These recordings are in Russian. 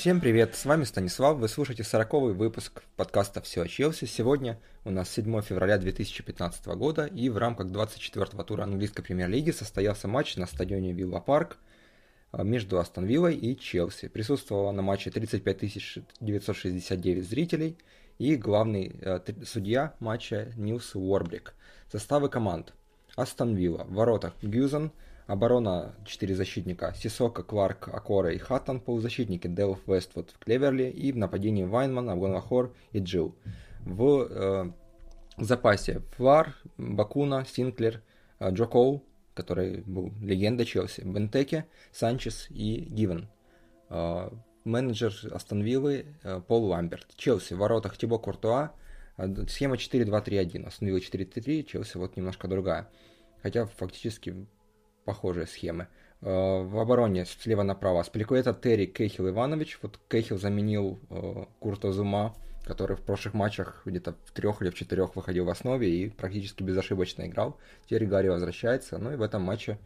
Всем привет, с вами Станислав, вы слушаете 40 выпуск подкаста «Все о Челси». Сегодня у нас 7 февраля 2015 года, и в рамках 24-го тура английской премьер-лиги состоялся матч на стадионе Вилла Парк а, между Астон Виллой и Челси. Присутствовало на матче 35 969 зрителей и главный э, судья матча Нилс Уорбрик. Составы команд. Астон Вилла. В воротах Гюзен – Оборона 4 защитника Сиссоко, Кларк, Окоре и Хаттон, полузащитники Делф, Вествуд, Клеверли и в нападении Вайманн, Агбонлахор и Джилл. В э, запасе Влар, Бакуна, Синклер, э, Джо Коул, который был легенда Челси, Бентеке, Санчес и Гивен. Э, менеджер Астон Виллы э, Пол Ламберт. Челси в воротах Тибо Куртуа, э, схема 4-2-3-1. Астон Вилла 4-3-3, Челси вот немножко другая. Хотя фактически похожие схемы. Э, в обороне слева направо Спликуэта Терри Кейхил Иванович. Вот Кейхил заменил э, Курта Зума, который в прошлых матчах где-то в трех или в четырех выходил в основе и практически безошибочно играл. Теперь Гарри возвращается, ну и в этом матче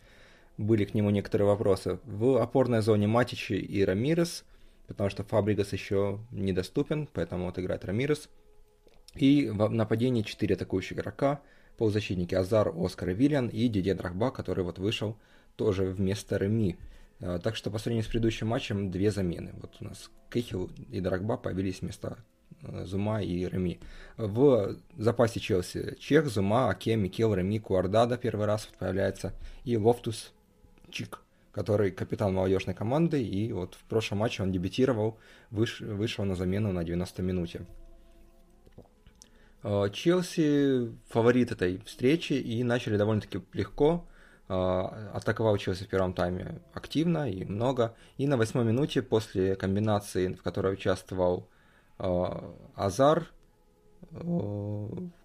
были к нему некоторые вопросы. В опорной зоне Матичи и Рамирес, потому что Фабригас еще недоступен, поэтому вот играет Рамирес. И в нападении 4 атакующих игрока – полузащитники Азар, Оскар Виллиан и Дидье Дрогба, который вот вышел тоже вместо Реми. А, так что по сравнению с предыдущим матчем две замены. Вот у нас Кехил и Дрогба появились вместо э, Зума и Реми. В запасе Челси Чех, Зума, Аке, Микел, Реми, Куадрадо первый раз появляется и Лофтус-Чик, который капитан молодежной команды, и вот в прошлом матче он дебютировал, выш, вышел на замену на 90 минуте. Э, Челси фаворит этой встречи и начали довольно-таки легко. Э, атаковал Челси в первом тайме активно и много. И на восьмой минуте после комбинации, в которой участвовал э, Азар,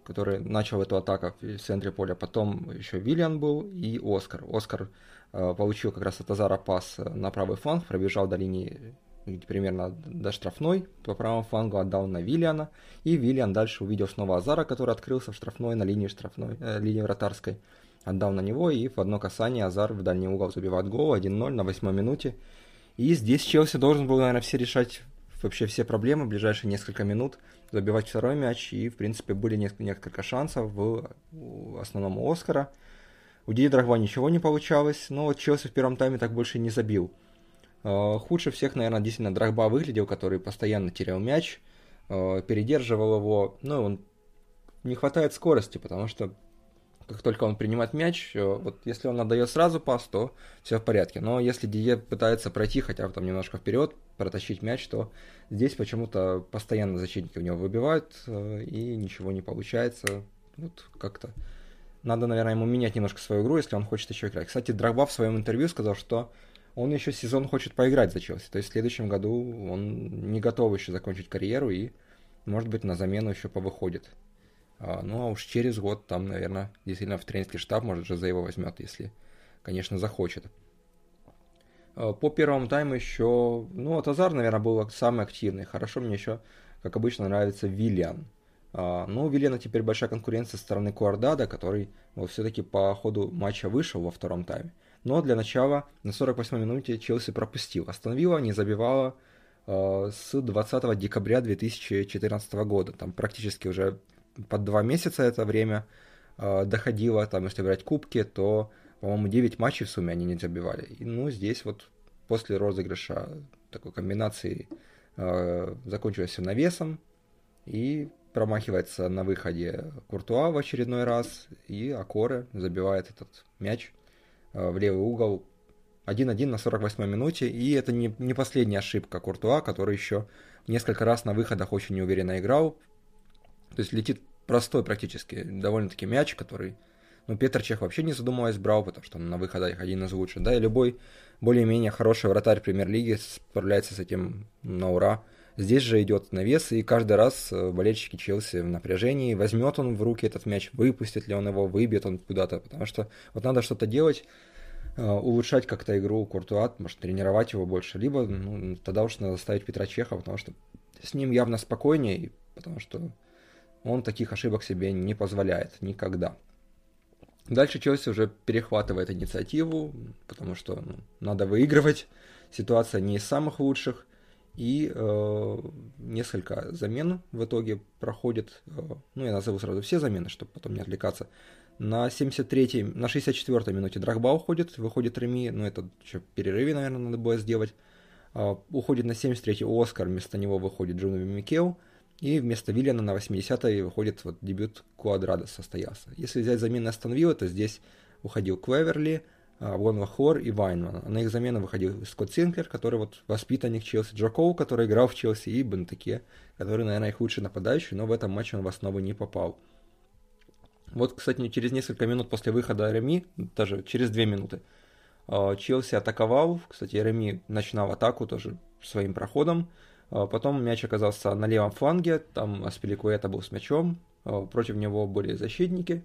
который начал эту атаку в центре поля, потом еще Виллиан был и Оскар. Оскар получил как раз от Азара пас на правый фланг, пробежал до линии примерно до штрафной, по правому флангу отдал на Виллиана, и Виллиан дальше увидел снова Азара, который открылся в штрафной на линии штрафной, э, линии вратарской, отдал на него, и в одно касание Азар в дальний угол забивает гол 1-0 на восьмой минуте. И здесь Челси должен был, наверное, все решать вообще все проблемы в ближайшие несколько минут, забивать второй мяч, и, в принципе, были несколько, несколько шансов в основном у Оскара. У Диди Драгва ничего не получалось, но вот Челси в первом тайме так больше не забил. Э, худше всех, наверное, действительно Драгба выглядел, который постоянно терял мяч, э, передерживал его. Ну, он не хватает скорости, потому что как только он принимает мяч, э, вот если он отдает сразу пас, то все в порядке. Но если Дие пытается пройти хотя бы там немножко вперед, протащить мяч, то здесь почему-то постоянно защитники у него выбивают, и ничего не получается. Вот как-то надо, наверное, ему менять немножко свою игру, если он хочет еще играть. Кстати, Драгба в своем интервью сказал, что он еще сезон хочет поиграть за Челси. То есть в следующем году он не готов еще закончить карьеру и, может быть, на замену еще повыходит. А, ну, а уж через год там, наверное, действительно в тренерский штаб, может, же за его возьмет, если, конечно, захочет. А, по первому тайму еще, ну, вот Азар, наверное, был самый активный. Хорошо мне еще, как обычно, нравится Виллиан. А, ну, у Виллиана теперь большая конкуренция со стороны Куардада, который вот, все-таки по ходу матча вышел во втором тайме. Но для начала на 48-й минуте Челси пропустил. Остановила, не забивала э, с 20 декабря 2014 года. Там практически уже под два месяца это время э, доходило. Там, если брать кубки, то, по-моему, 9 матчей в сумме они не забивали. И, ну, здесь вот после розыгрыша такой комбинации э, закончилось все навесом. И промахивается на выходе Куртуа в очередной раз. И Акоре забивает этот мяч в левый угол 1-1 на 48 минуте, и это не, не последняя ошибка Куртуа, который еще несколько раз на выходах очень неуверенно играл. То есть летит простой практически, довольно-таки мяч, который, ну, Петр Чех вообще не задумываясь брал, потому что он на выходах один из лучших, да, и любой более-менее хороший вратарь премьер-лиги справляется с этим на ура. Здесь же идет навес, и каждый раз э, болельщики Челси в напряжении. Возьмет он в руки этот мяч, выпустит ли он его, выбьет он куда-то. Потому что вот надо что-то делать, э, улучшать как-то игру Куртуа, может, тренировать его больше. Либо ну, тогда уж надо ставить Петра Чеха, потому что с ним явно спокойнее, потому что он таких ошибок себе не позволяет никогда. Дальше Челси уже перехватывает инициативу, потому что ну, надо выигрывать. Ситуация не из самых лучших. И э, несколько замен в итоге проходит, э, ну я назову сразу все замены, чтобы потом не отвлекаться. На 73-й, на 64-й минуте Драгба уходит, выходит Реми, ну это еще перерыве, наверное, надо было сделать. Э, уходит на 73-й Оскар, вместо него выходит Джунови Микео, и вместо Виллиана на 80-й выходит вот дебют Куадрада состоялся. Если взять замены Астон Вилла, то здесь уходил Квеверли, Вон Лахор и Вайнман. На их замену выходил Скотт Синклер, который вот воспитанник Челси, Джо Коу, который играл в Челси, и Бентеке, который, наверное, их лучший нападающий, но в этом матче он в основу не попал. Вот, кстати, через несколько минут после выхода Реми, даже через две минуты, а, Челси атаковал. Кстати, Реми начинал атаку тоже своим проходом. А, потом мяч оказался на левом фланге, там Аспиликуэта был с мячом, а, против него были защитники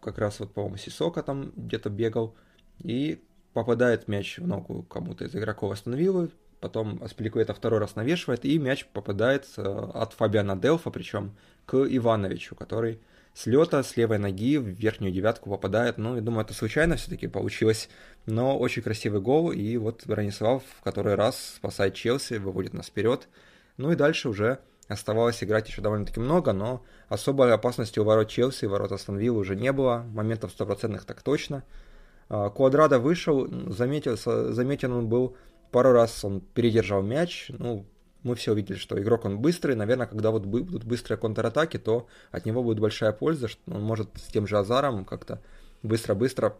как раз вот, по-моему, Сисока там где-то бегал, и попадает мяч в ногу кому-то из игроков остановил, потом Аспиликуэта второй раз навешивает, и мяч попадает э, от Фабиана Делфа, причем к Ивановичу, который с лета, с левой ноги в верхнюю девятку попадает. Ну, я думаю, это случайно все-таки получилось, но очень красивый гол, и вот Бронислав в который раз спасает Челси, выводит нас вперед. Ну и дальше уже Оставалось играть еще довольно-таки много, но особой опасности у ворот Челси, ворот Астон уже не было, моментов стопроцентных так точно. А, Квадрада вышел, заметил, заметен он был пару раз, он передержал мяч, ну, мы все увидели, что игрок он быстрый, наверное, когда вот будут быстрые контратаки, то от него будет большая польза, что он может с тем же Азаром как-то быстро-быстро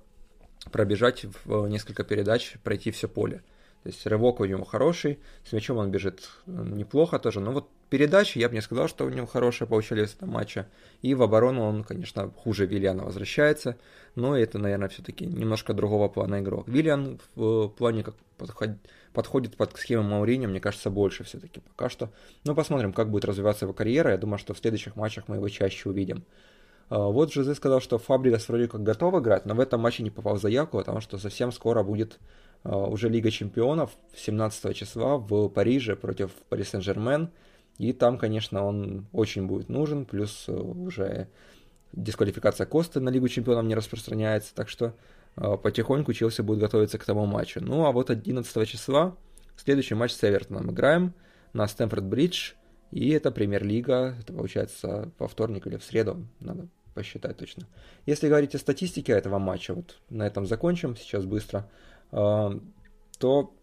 пробежать в несколько передач, пройти все поле. То есть рывок у него хороший, с мячом он бежит неплохо тоже, но вот передачи, я бы не сказал, что у него хорошие получались в этом матче. И в оборону он, конечно, хуже Виллиана возвращается, но это, наверное, все-таки немножко другого плана игрок. Виллиан в плане как подход, подходит под схему Маурини, мне кажется, больше все-таки пока что. Но посмотрим, как будет развиваться его карьера. Я думаю, что в следующих матчах мы его чаще увидим. А, вот Жозе сказал, что Фабригас вроде как готов играть, но в этом матче не попал в заявку, потому что совсем скоро будет уже Лига Чемпионов 17 числа в Париже против Пари Сен-Жермен. И там, конечно, он очень будет нужен, плюс э, уже дисквалификация Косты на Лигу Чемпионов не распространяется, так что э, потихоньку Челси будет готовиться к тому матчу. Ну, а вот 11 числа следующий матч с Эвертоном играем на Стэнфорд-Бридж, и это премьер-лига, это получается во вторник или в среду, надо посчитать точно. Если говорить о статистике этого матча, вот на этом закончим сейчас быстро, э, то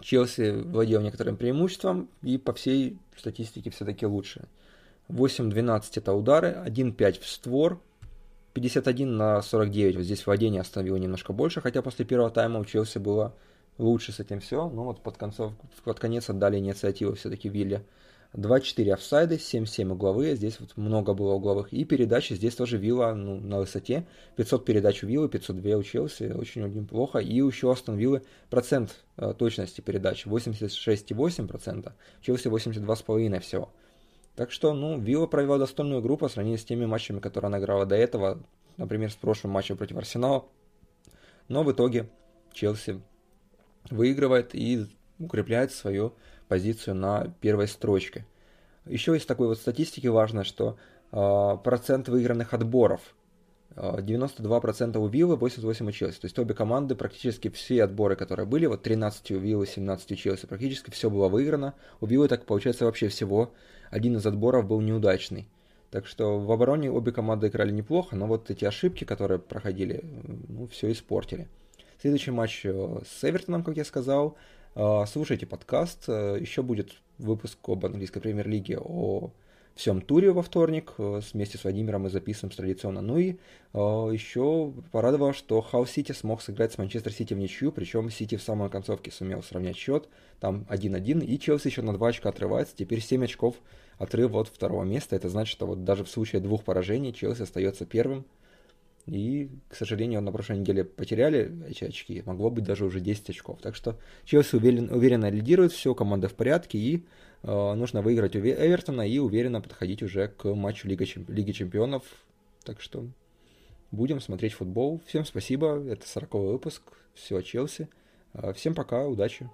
Челси владел некоторым преимуществом и по всей статистике все-таки лучше. 8-12 это удары, 1-5 в створ, 51 на 49. Вот здесь владение остановило немножко больше, хотя после первого тайма у Челси было лучше с этим все. Но вот под, концов, под конец отдали инициативу все-таки Вилле. 2-4 офсайды, 7-7 угловые, здесь вот много было угловых. И передачи здесь тоже Вилла ну, на высоте. 500 передач у Виллы, 502 у Челси, очень неплохо. И еще Астон Виллы процент э, точности передач 86,8%, Челси 82,5% всего. Так что, ну, Вилла провела достойную игру по сравнению с теми матчами, которые она играла до этого, например, с прошлым матчем против Арсенала. Но в итоге Челси выигрывает и укрепляет свою позицию на первой строчке. Еще из такой вот статистики важно, что э, процент выигранных отборов 92% у Виллы, 88% у Челси. То есть обе команды, практически все отборы, которые были, вот 13 у Виллы, 17 у Челси, практически все было выиграно. У Виллы так получается вообще всего один из отборов был неудачный. Так что в обороне обе команды играли неплохо, но вот эти ошибки, которые проходили, ну, все испортили. Следующий матч э, с Эвертоном, как я сказал, а, слушайте подкаст. Э, Еще будет выпуск об английской премьер-лиге о всем туре во вторник. Э, вместе с Владимиром мы записываем традиционно. Ну и э, еще порадовало, что Хау Сити смог сыграть с Манчестер Сити в ничью, причем Сити в самой концовке сумел сравнять счет. Там 1-1, и Челси еще на 2 очка отрывается. Теперь 7 очков отрыв от второго места. Это значит, что вот даже в случае двух поражений Челси остается первым. И, к сожалению, на прошлой неделе потеряли эти очки. Могло быть даже уже 10 очков. Так что Челси уверен, уверенно лидирует, все, команда в порядке. И э, нужно выиграть у Эвертона и уверенно подходить уже к матчу Лиги, Лиги Чемпионов. Так что будем смотреть футбол. Всем спасибо. Это 40 выпуск. Все Челси. Э, всем пока. Удачи.